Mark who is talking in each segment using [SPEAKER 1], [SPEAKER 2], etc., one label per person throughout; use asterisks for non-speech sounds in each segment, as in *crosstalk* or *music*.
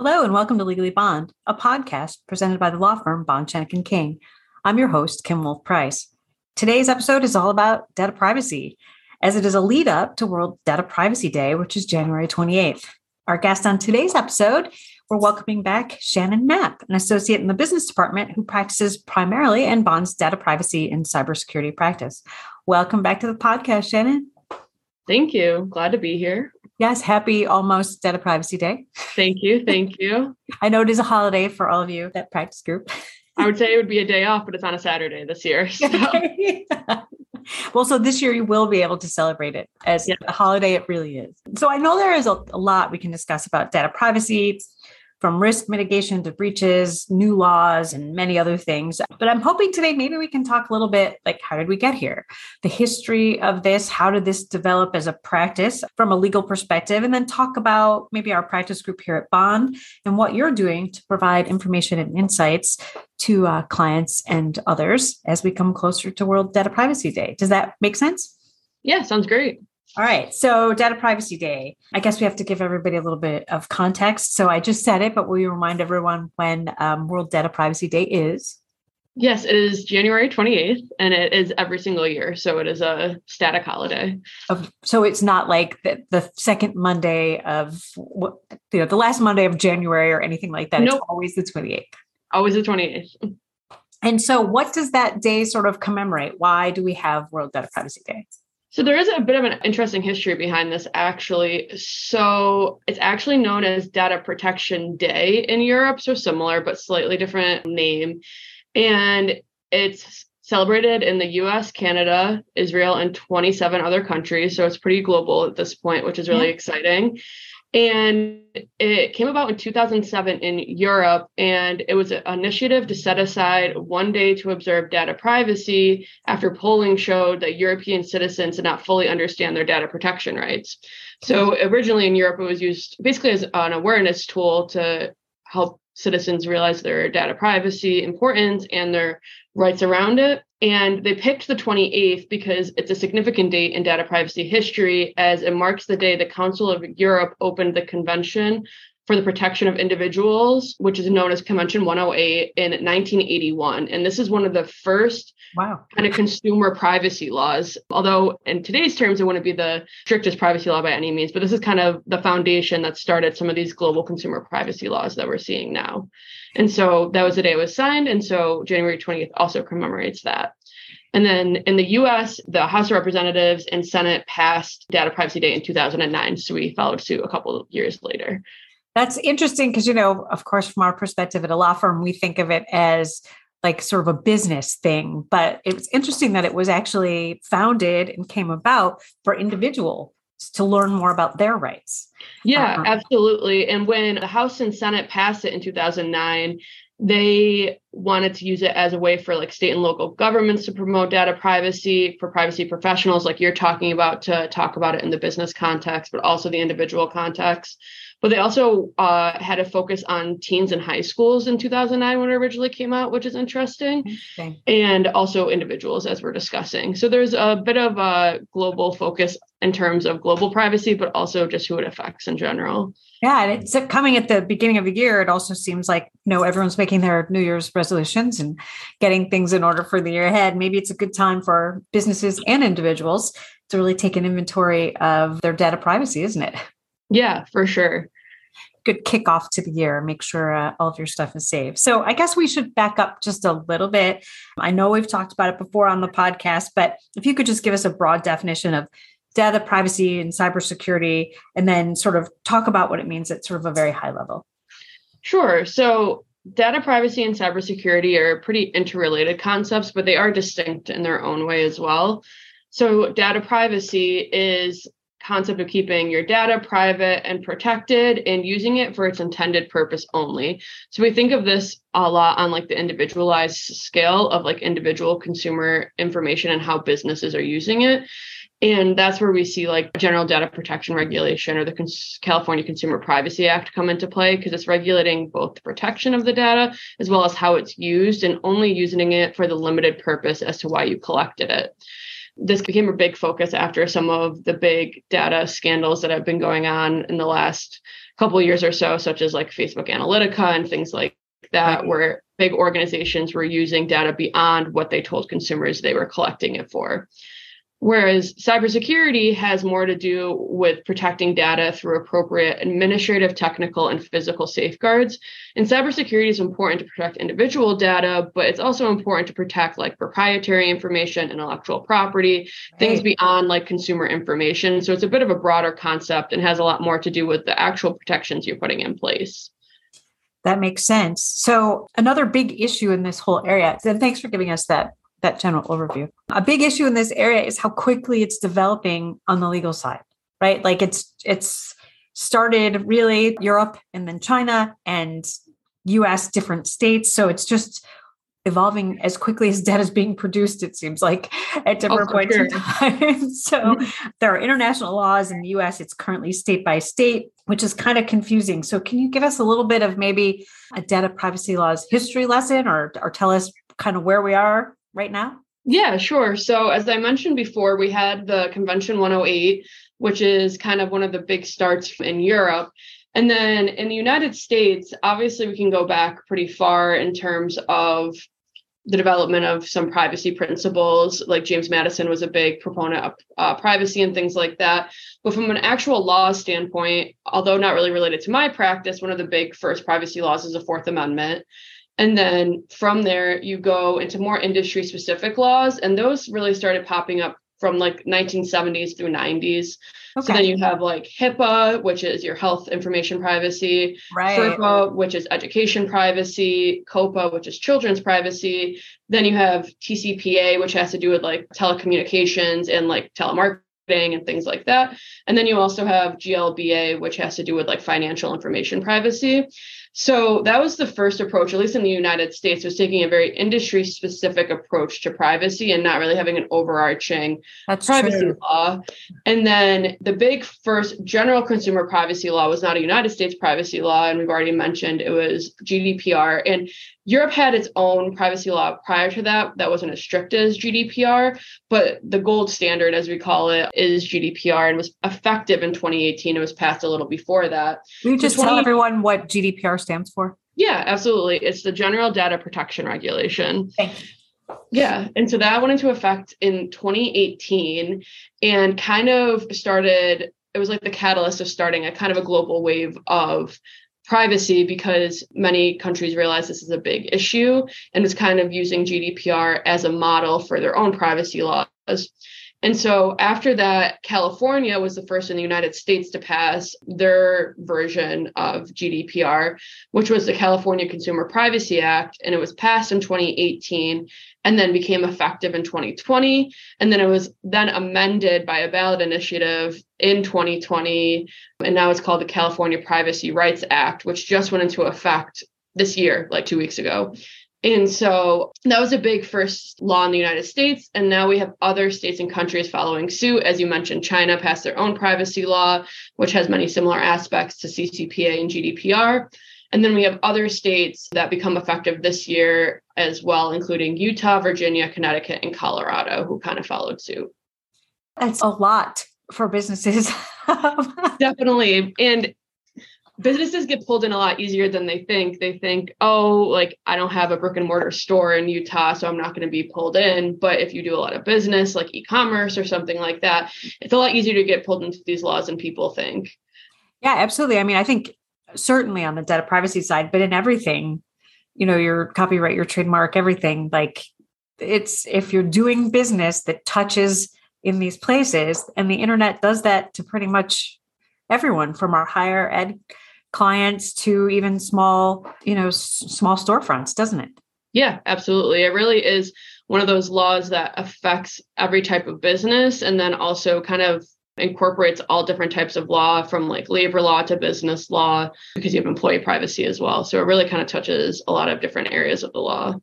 [SPEAKER 1] Hello, and welcome to Legally Bond, a podcast presented by the law firm Bond Schoeneck King. I'm your host, Kim Wolf Price. Today's episode is all about data privacy, as it is a lead up to World Data Privacy Day, which is January 28th. Our guest on today's episode, we're welcoming back Shannon Knapp, an associate in the business department who practices primarily in Bond's data privacy and cybersecurity practice. Welcome back to the podcast, Shannon.
[SPEAKER 2] Thank you. Glad to be here.
[SPEAKER 1] Yes, happy almost Data Privacy Day.
[SPEAKER 2] Thank you. Thank you. *laughs*
[SPEAKER 1] I know it is a holiday for all of you that practice group.
[SPEAKER 2] I would say it would be a day off, but it's on a Saturday this year. So. *laughs*
[SPEAKER 1] well, so this year you will be able to celebrate it as yeah. a holiday it really is. So I know there is a, a lot we can discuss about data privacy, from risk mitigation to breaches, new laws, and many other things. But I'm hoping today maybe we can talk a little bit like how did we get here? The history of this, how did this develop as a practice from a legal perspective? And then talk about maybe our practice group here at Bond and what you're doing to provide information and insights to uh, clients and others as we come closer to World Data Privacy Day. Does that make sense?
[SPEAKER 2] Yeah, sounds great.
[SPEAKER 1] All right. So, Data Privacy Day. I guess we have to give everybody a little bit of context. So, I just said it, but will you remind everyone when um, World Data Privacy Day is?
[SPEAKER 2] Yes, it is January 28th, and it is every single year. So, it is a static holiday.
[SPEAKER 1] So, it's not like the, the second Monday of, you know, the last Monday of January or anything like that. Nope. It's always the 28th.
[SPEAKER 2] Always the 28th.
[SPEAKER 1] And so, what does that day sort of commemorate? Why do we have World Data Privacy Day?
[SPEAKER 2] So there is a bit of an interesting history behind this actually. So it's actually known as Data Protection Day in Europe, so similar but slightly different name. And it's celebrated in the US, Canada, Israel, and 27 other countries. So it's pretty global at this point, which is really yeah. exciting. And it came about in 2007 in Europe, and it was an initiative to set aside one day to observe data privacy after polling showed that European citizens did not fully understand their data protection rights. So originally in Europe, it was used basically as an awareness tool to help citizens realize their data privacy importance and their rights around it. And they picked the 28th because it's a significant date in data privacy history, as it marks the day the Council of Europe opened the Convention for the Protection of Individuals, which is known as Convention 108 in 1981. And this is one of the first wow. kind of consumer privacy laws. Although in today's terms, it wouldn't be the strictest privacy law by any means, but this is kind of the foundation that started some of these global consumer privacy laws that we're seeing now. And so that was the day it was signed. And so January 20th also commemorates that. And then in the US, the House of Representatives and Senate passed Data Privacy Day in 2009. So we followed suit a couple of years later.
[SPEAKER 1] That's interesting because, you know, of course, from our perspective at a law firm, we think of it as like sort of a business thing. But it's interesting that it was actually founded and came about for individual to learn more about their rights.
[SPEAKER 2] Yeah, um, absolutely. And when the House and Senate passed it in 2009, they wanted to use it as a way for like state and local governments to promote data privacy for privacy professionals like you're talking about to talk about it in the business context but also the individual context but they also uh, had a focus on teens and high schools in 2009 when it originally came out, which is interesting, interesting. and also individuals as we're discussing. So there's a bit of a global focus in terms of global privacy, but also just who it affects in general.
[SPEAKER 1] Yeah, and it's coming at the beginning of the year. It also seems like you know everyone's making their New Year's resolutions and getting things in order for the year ahead. Maybe it's a good time for businesses and individuals to really take an inventory of their data privacy, isn't it?
[SPEAKER 2] Yeah, for sure.
[SPEAKER 1] Good kickoff to the year. Make sure uh, all of your stuff is saved. So, I guess we should back up just a little bit. I know we've talked about it before on the podcast, but if you could just give us a broad definition of data privacy and cybersecurity, and then sort of talk about what it means at sort of a very high level.
[SPEAKER 2] Sure. So, data privacy and cybersecurity are pretty interrelated concepts, but they are distinct in their own way as well. So, data privacy is concept of keeping your data private and protected and using it for its intended purpose only. So we think of this a lot on like the individualized scale of like individual consumer information and how businesses are using it. And that's where we see like general data protection regulation or the Cons- California Consumer Privacy Act come into play because it's regulating both the protection of the data as well as how it's used and only using it for the limited purpose as to why you collected it. This became a big focus after some of the big data scandals that have been going on in the last couple years or so, such as like Facebook Analytica and things like that, where big organizations were using data beyond what they told consumers they were collecting it for. Whereas cybersecurity has more to do with protecting data through appropriate administrative, technical, and physical safeguards. And cybersecurity is important to protect individual data, but it's also important to protect like proprietary information, intellectual property, right. things beyond like consumer information. So it's a bit of a broader concept and has a lot more to do with the actual protections you're putting in place.
[SPEAKER 1] That makes sense. So another big issue in this whole area, and thanks for giving us that that general overview. A big issue in this area is how quickly it's developing on the legal side, right? Like it's it's started really Europe and then China and US different states. So it's just evolving as quickly as data is being produced, it seems like at different oh, points sure. in time. *laughs* so mm-hmm. there are international laws in the US, it's currently state by state, which is kind of confusing. So can you give us a little bit of maybe a data privacy laws history lesson or, or tell us kind of where we are right now?
[SPEAKER 2] Yeah, sure. So, as I mentioned before, we had the Convention 108, which is kind of one of the big starts in Europe. And then in the United States, obviously, we can go back pretty far in terms of the development of some privacy principles. Like James Madison was a big proponent of uh, privacy and things like that. But from an actual law standpoint, although not really related to my practice, one of the big first privacy laws is the Fourth Amendment. And then from there, you go into more industry specific laws. And those really started popping up from like 1970s through 90s. Okay. So then you have like HIPAA, which is your health information privacy, right. FERPA, which is education privacy, COPPA, which is children's privacy. Then you have TCPA, which has to do with like telecommunications and like telemarketing and things like that. And then you also have GLBA, which has to do with like financial information privacy. So that was the first approach, at least in the United States, was taking a very industry specific approach to privacy and not really having an overarching That's privacy true. law. And then the big first general consumer privacy law was not a United States privacy law. And we've already mentioned it was GDPR. And Europe had its own privacy law prior to that that wasn't as strict as GDPR, but the gold standard, as we call it, is GDPR and was effective in 2018. It was passed a little before that.
[SPEAKER 1] Can you just so 20- tell everyone what GDPR stands for?
[SPEAKER 2] Yeah, absolutely. It's the General Data Protection Regulation. Yeah. And so that went into effect in 2018 and kind of started, it was like the catalyst of starting a kind of a global wave of privacy because many countries realize this is a big issue and is kind of using GDPR as a model for their own privacy laws. And so after that, California was the first in the United States to pass their version of GDPR, which was the California Consumer Privacy Act. And it was passed in 2018 and then became effective in 2020. And then it was then amended by a ballot initiative in 2020. And now it's called the California Privacy Rights Act, which just went into effect this year, like two weeks ago. And so that was a big first law in the United States. And now we have other states and countries following suit. As you mentioned, China passed their own privacy law, which has many similar aspects to CCPA and GDPR. And then we have other states that become effective this year as well, including Utah, Virginia, Connecticut, and Colorado, who kind of followed suit.
[SPEAKER 1] That's a lot for businesses. *laughs*
[SPEAKER 2] Definitely. And businesses get pulled in a lot easier than they think. They think, oh, like I don't have a brick and mortar store in Utah, so I'm not going to be pulled in. But if you do a lot of business, like e commerce or something like that, it's a lot easier to get pulled into these laws than people think.
[SPEAKER 1] Yeah, absolutely. I mean, I think certainly on the data privacy side, but in everything, you know, your copyright, your trademark, everything, like it's if you're doing business that touches in these places, and the internet does that to pretty much everyone from our higher ed clients to even small, you know, s- small storefronts, doesn't it?
[SPEAKER 2] Yeah, absolutely. It really is one of those laws that affects every type of business and then also kind of incorporates all different types of law from like labor law to business law because you have employee privacy as well. So it really kind of touches a lot of different areas of the law.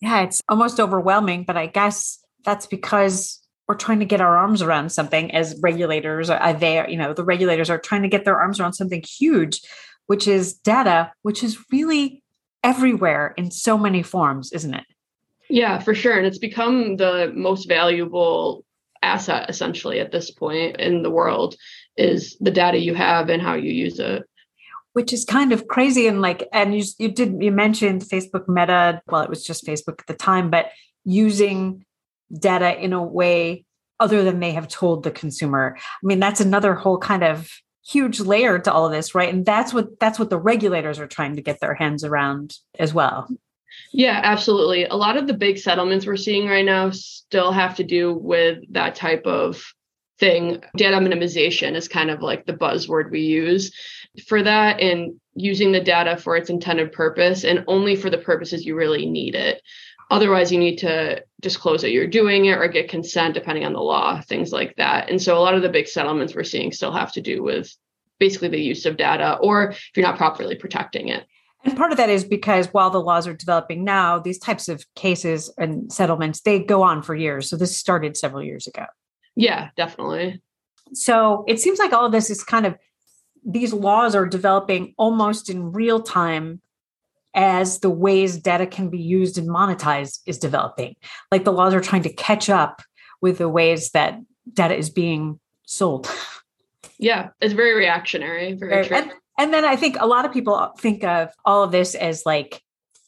[SPEAKER 1] Yeah, it's almost overwhelming, but I guess that's because we're trying to get our arms around something as regulators uh, are there you know the regulators are trying to get their arms around something huge which is data which is really everywhere in so many forms isn't it?
[SPEAKER 2] Yeah for sure. And it's become the most valuable asset essentially at this point in the world is the data you have and how you use it.
[SPEAKER 1] Which is kind of crazy and like and you you did you mentioned facebook meta. Well it was just facebook at the time but using data in a way other than they have told the consumer i mean that's another whole kind of huge layer to all of this right and that's what that's what the regulators are trying to get their hands around as well
[SPEAKER 2] yeah, absolutely. A lot of the big settlements we're seeing right now still have to do with that type of thing. Data minimization is kind of like the buzzword we use for that and using the data for its intended purpose and only for the purposes you really need it. Otherwise, you need to disclose that you're doing it or get consent depending on the law, things like that. And so a lot of the big settlements we're seeing still have to do with basically the use of data or if you're not properly protecting it.
[SPEAKER 1] And part of that is because while the laws are developing now, these types of cases and settlements, they go on for years. So this started several years ago.
[SPEAKER 2] Yeah, definitely.
[SPEAKER 1] So it seems like all of this is kind of these laws are developing almost in real time as the ways data can be used and monetized is developing. Like the laws are trying to catch up with the ways that data is being sold.
[SPEAKER 2] Yeah, it's very reactionary. Very true.
[SPEAKER 1] And, and then I think a lot of people think of all of this as like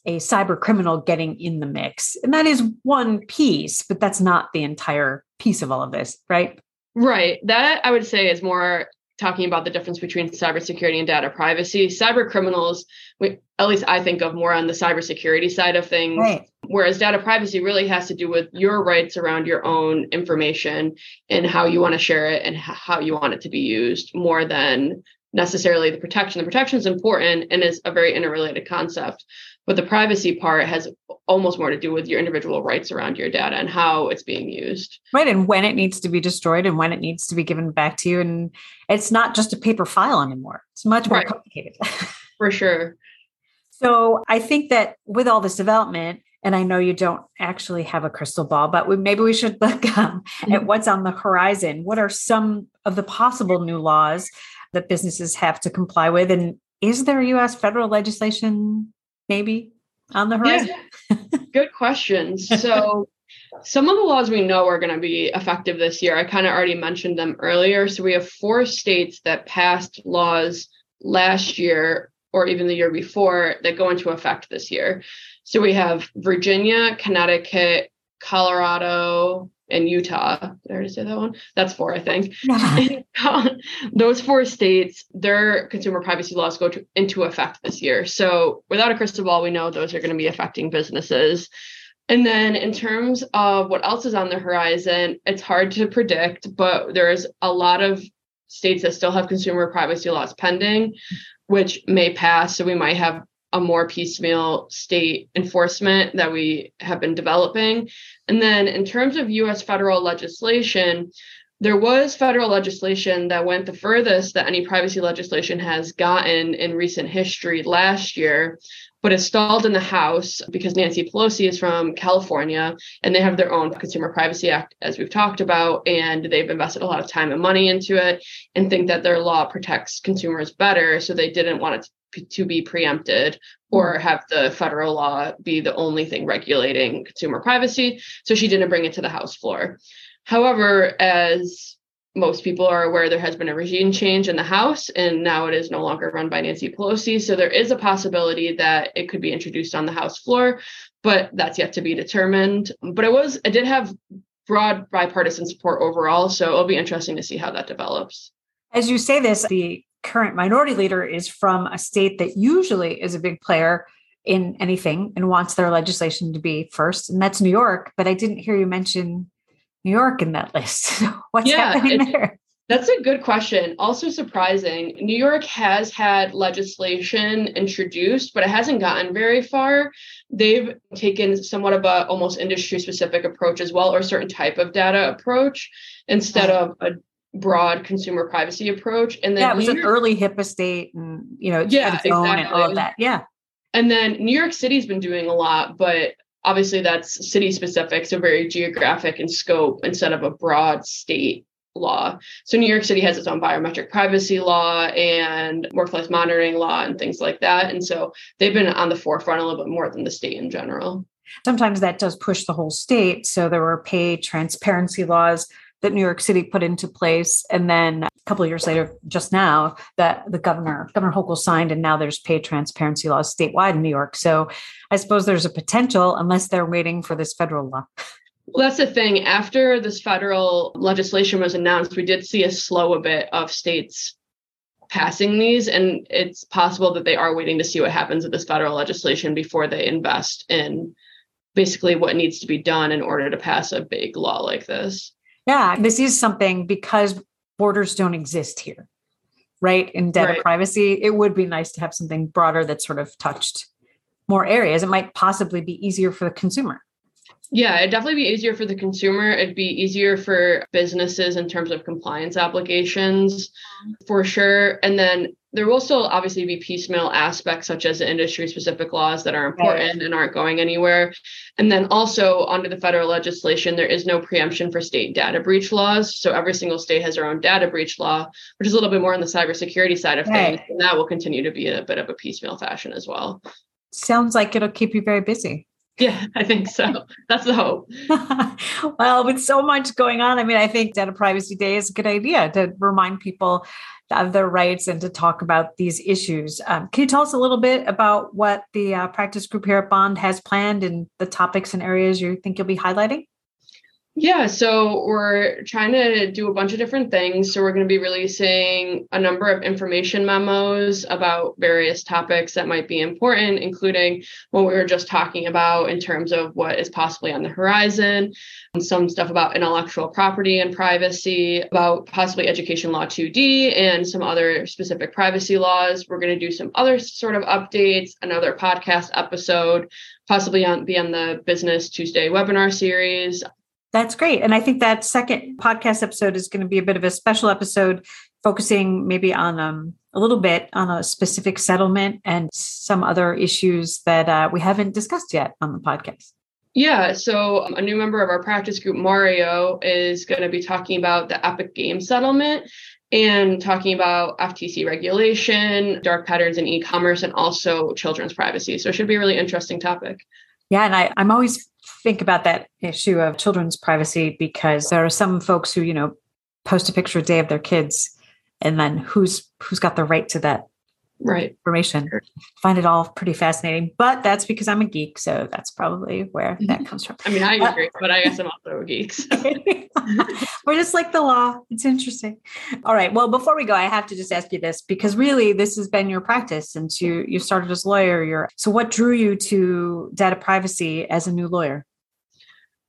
[SPEAKER 1] a cyber criminal getting in the mix. And that is one piece, but that's not the entire piece of all of this, right?
[SPEAKER 2] Right. That I would say is more talking about the difference between cybersecurity and data privacy. Cyber criminals, we, at least I think of more on the cybersecurity side of things, right. whereas data privacy really has to do with your rights around your own information and how you want to share it and how you want it to be used more than necessarily the protection. The protection is important and is a very interrelated concept, but the privacy part has almost more to do with your individual rights around your data and how it's being used.
[SPEAKER 1] Right. And when it needs to be destroyed and when it needs to be given back to you. And it's not just a paper file anymore, it's much more right. complicated. *laughs*
[SPEAKER 2] For sure.
[SPEAKER 1] So I think that with all this development, and I know you don't actually have a crystal ball, but we, maybe we should *laughs* look um, mm-hmm. at what's on the horizon. What are some of the possible new laws that businesses have to comply with? And is there US federal legislation maybe on the horizon?
[SPEAKER 2] Yeah. *laughs* Good question. So, some of the laws we know are going to be effective this year. I kind of already mentioned them earlier. So, we have four states that passed laws last year or even the year before that go into effect this year. So, we have Virginia, Connecticut, Colorado, and Utah. Did I already say that one? That's four, I think. *laughs* *laughs* Those four states, their consumer privacy laws go to, into effect this year. So without a crystal ball, we know those are going to be affecting businesses. And then in terms of what else is on the horizon, it's hard to predict, but there's a lot of states that still have consumer privacy laws pending, which may pass. So we might have a more piecemeal state enforcement that we have been developing. And then in terms of US federal legislation, there was federal legislation that went the furthest that any privacy legislation has gotten in recent history last year, but it stalled in the House because Nancy Pelosi is from California and they have their own Consumer Privacy Act, as we've talked about, and they've invested a lot of time and money into it and think that their law protects consumers better. So they didn't want it to be preempted or hmm. have the federal law be the only thing regulating consumer privacy. So she didn't bring it to the House floor. However, as most people are aware, there has been a regime change in the House, and now it is no longer run by Nancy Pelosi. So there is a possibility that it could be introduced on the House floor, but that's yet to be determined. But it was, it did have broad bipartisan support overall. So it'll be interesting to see how that develops.
[SPEAKER 1] As you say this, the current minority leader is from a state that usually is a big player in anything and wants their legislation to be first, and that's New York. But I didn't hear you mention New York in that list. *laughs* What's yeah, happening there?
[SPEAKER 2] That's a good question. Also surprising. New York has had legislation introduced, but it hasn't gotten very far. They've taken somewhat of a almost industry specific approach as well, or a certain type of data approach instead of a broad consumer privacy approach. And then
[SPEAKER 1] yeah, it was New an York, early HIPAA state and you know,
[SPEAKER 2] yeah, exactly. and
[SPEAKER 1] all of that. Yeah.
[SPEAKER 2] And then New York City's been doing a lot, but obviously that's city specific, so very geographic in scope instead of a broad state law. So New York City has its own biometric privacy law and workplace monitoring law and things like that. And so they've been on the forefront a little bit more than the state in general.
[SPEAKER 1] Sometimes that does push the whole state. So there were pay transparency laws that New York City put into place. And then a couple of years later, just now, that the governor, Governor Hochul signed, and now there's pay transparency laws statewide in New York. So I suppose there's a potential, unless they're waiting for this federal law.
[SPEAKER 2] Well, that's the thing. After this federal legislation was announced, we did see a slow a bit of states passing these, and it's possible that they are waiting to see what happens with this federal legislation before they invest in basically what needs to be done in order to pass a big law like this.
[SPEAKER 1] Yeah, this is something because borders don't exist here, right? In data right. privacy, it would be nice to have something broader that sort of touched more areas. It might possibly be easier for the consumer.
[SPEAKER 2] Yeah, it'd definitely be easier for the consumer. It'd be easier for businesses in terms of compliance applications uh-huh. for sure. And then there will still obviously be piecemeal aspects such as industry specific laws that are important right. and aren't going anywhere. And then also under the federal legislation, there is no preemption for state data breach laws. So every single state has their own data breach law, which is a little bit more on the cybersecurity side of right. things. And that will continue to be a bit of a piecemeal fashion as well.
[SPEAKER 1] Sounds like it'll keep you very busy.
[SPEAKER 2] Yeah, I think so. That's the hope. *laughs*
[SPEAKER 1] well, with so much going on, I mean, I think Data Privacy Day is a good idea to remind people of their rights and to talk about these issues. Um, can you tell us a little bit about what the uh, practice group here at Bond has planned and the topics and areas you think you'll be highlighting?
[SPEAKER 2] Yeah, so we're trying to do a bunch of different things. So we're going to be releasing a number of information memos about various topics that might be important, including what we were just talking about in terms of what is possibly on the horizon, some stuff about intellectual property and privacy, about possibly education law 2D, and some other specific privacy laws. We're going to do some other sort of updates, another podcast episode, possibly on be on the Business Tuesday webinar series
[SPEAKER 1] that's great. And I think that second podcast episode is going to be a bit of a special episode focusing maybe on um, a little bit on a specific settlement and some other issues that uh, we haven't discussed yet on the podcast.
[SPEAKER 2] Yeah, so a new member of our practice group, Mario, is going to be talking about the Epic Game settlement and talking about FTC regulation, dark patterns in e commerce, and also children's privacy. So it should be a really interesting topic.
[SPEAKER 1] Yeah, and I, I'm always think about that issue of children's privacy because there are some folks who, you know, post a picture a day of their kids and then who's who's got the right to that
[SPEAKER 2] right.
[SPEAKER 1] information. Find it all pretty fascinating but that's because i'm a geek so that's probably where that mm-hmm. comes from.
[SPEAKER 2] I mean i agree but i guess i'm also a geek so. *laughs*
[SPEAKER 1] we're just like the law. It's interesting. All right well before we go i have to just ask you this because really this has been your practice since you you started as a lawyer. You're so what drew you to data privacy as a new lawyer?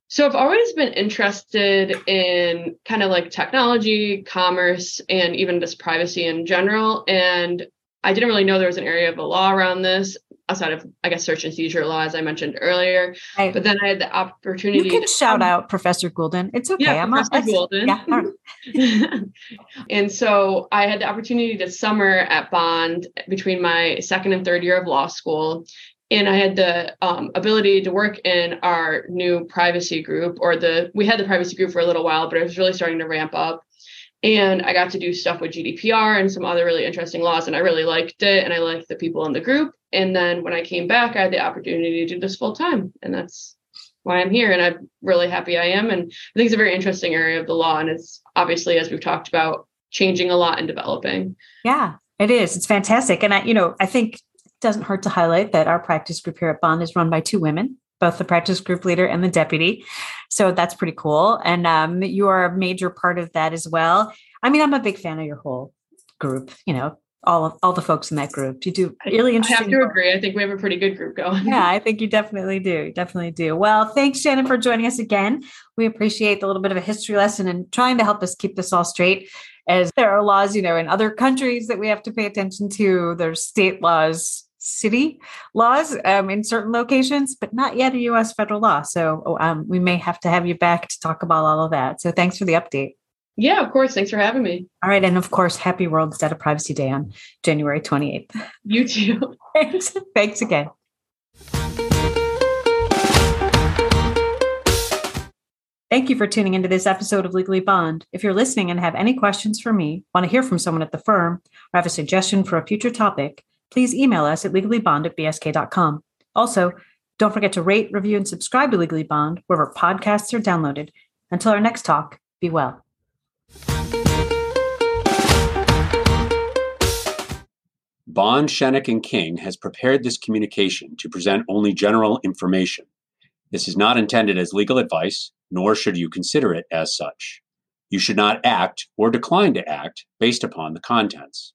[SPEAKER 2] So I've always been interested in kind of like technology, commerce, and even just privacy in general. And I didn't really know there was an area of the law around this outside of, I guess, search and seizure law, as I mentioned earlier. Right. But then I had the opportunity.
[SPEAKER 1] You can shout out Professor Goulden. It's okay.
[SPEAKER 2] Yeah, I'm Professor not, Goulden. Yeah. *laughs* and so I had the opportunity to summer at Bond between my second and third year of law school. And I had the um, ability to work in our new privacy group, or the we had the privacy group for a little while, but it was really starting to ramp up and I got to do stuff with GDPR and some other really interesting laws, and I really liked it, and I liked the people in the group. And then when I came back, I had the opportunity to do this full time, and that's why I'm here. And I'm really happy I am. And I think it's a very interesting area of the law, and it's obviously, as we've talked about, changing a lot and developing.
[SPEAKER 1] Yeah, it is. It's fantastic, and I, you know, I think it doesn't hurt to highlight that our practice group here at Bond is run by two women both the practice group leader and the deputy. So that's pretty cool. And um, you are a major part of that as well. I mean, I'm a big fan of your whole group, you know, all of, all the folks in that group. You do really interesting.
[SPEAKER 2] I have to work. agree. I think we have a pretty good group going.
[SPEAKER 1] Yeah, I think you definitely do. Definitely do. Well, thanks, Shannon, for joining us again. We appreciate the little bit of a history lesson and trying to help us keep this all straight. As there are laws, you know, in other countries that we have to pay attention to. There's state laws city laws um, in certain locations, but not yet a U.S. federal law. So oh, um, we may have to have you back to talk about all of that. So thanks for the update.
[SPEAKER 2] Yeah, of course. Thanks for having me.
[SPEAKER 1] All right. And of course, happy World Data Privacy Day on January 28th.
[SPEAKER 2] You too. *laughs*
[SPEAKER 1] thanks. Thanks again. Thank you for tuning into this episode of Legally Bond. If you're listening and have any questions for me, want to hear from someone at the firm, or have a suggestion for a future topic, please email us at legallybond at bsk.com. Also, don't forget to rate, review, and subscribe to Legally Bond wherever podcasts are downloaded. Until our next talk, be well.
[SPEAKER 3] Bond, Schoeneck, and King has prepared this communication to present only general information. This is not intended as legal advice, nor should you consider it as such. You should not act or decline to act based upon the contents.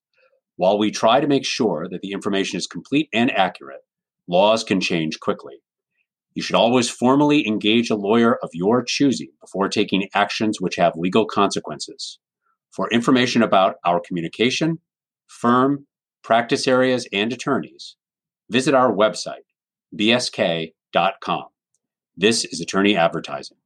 [SPEAKER 3] While we try to make sure that the information is complete and accurate, laws can change quickly. You should always formally engage a lawyer of your choosing before taking actions which have legal consequences. For information about our communication, firm, practice areas, and attorneys, visit our website, bsk.com. This is attorney advertising.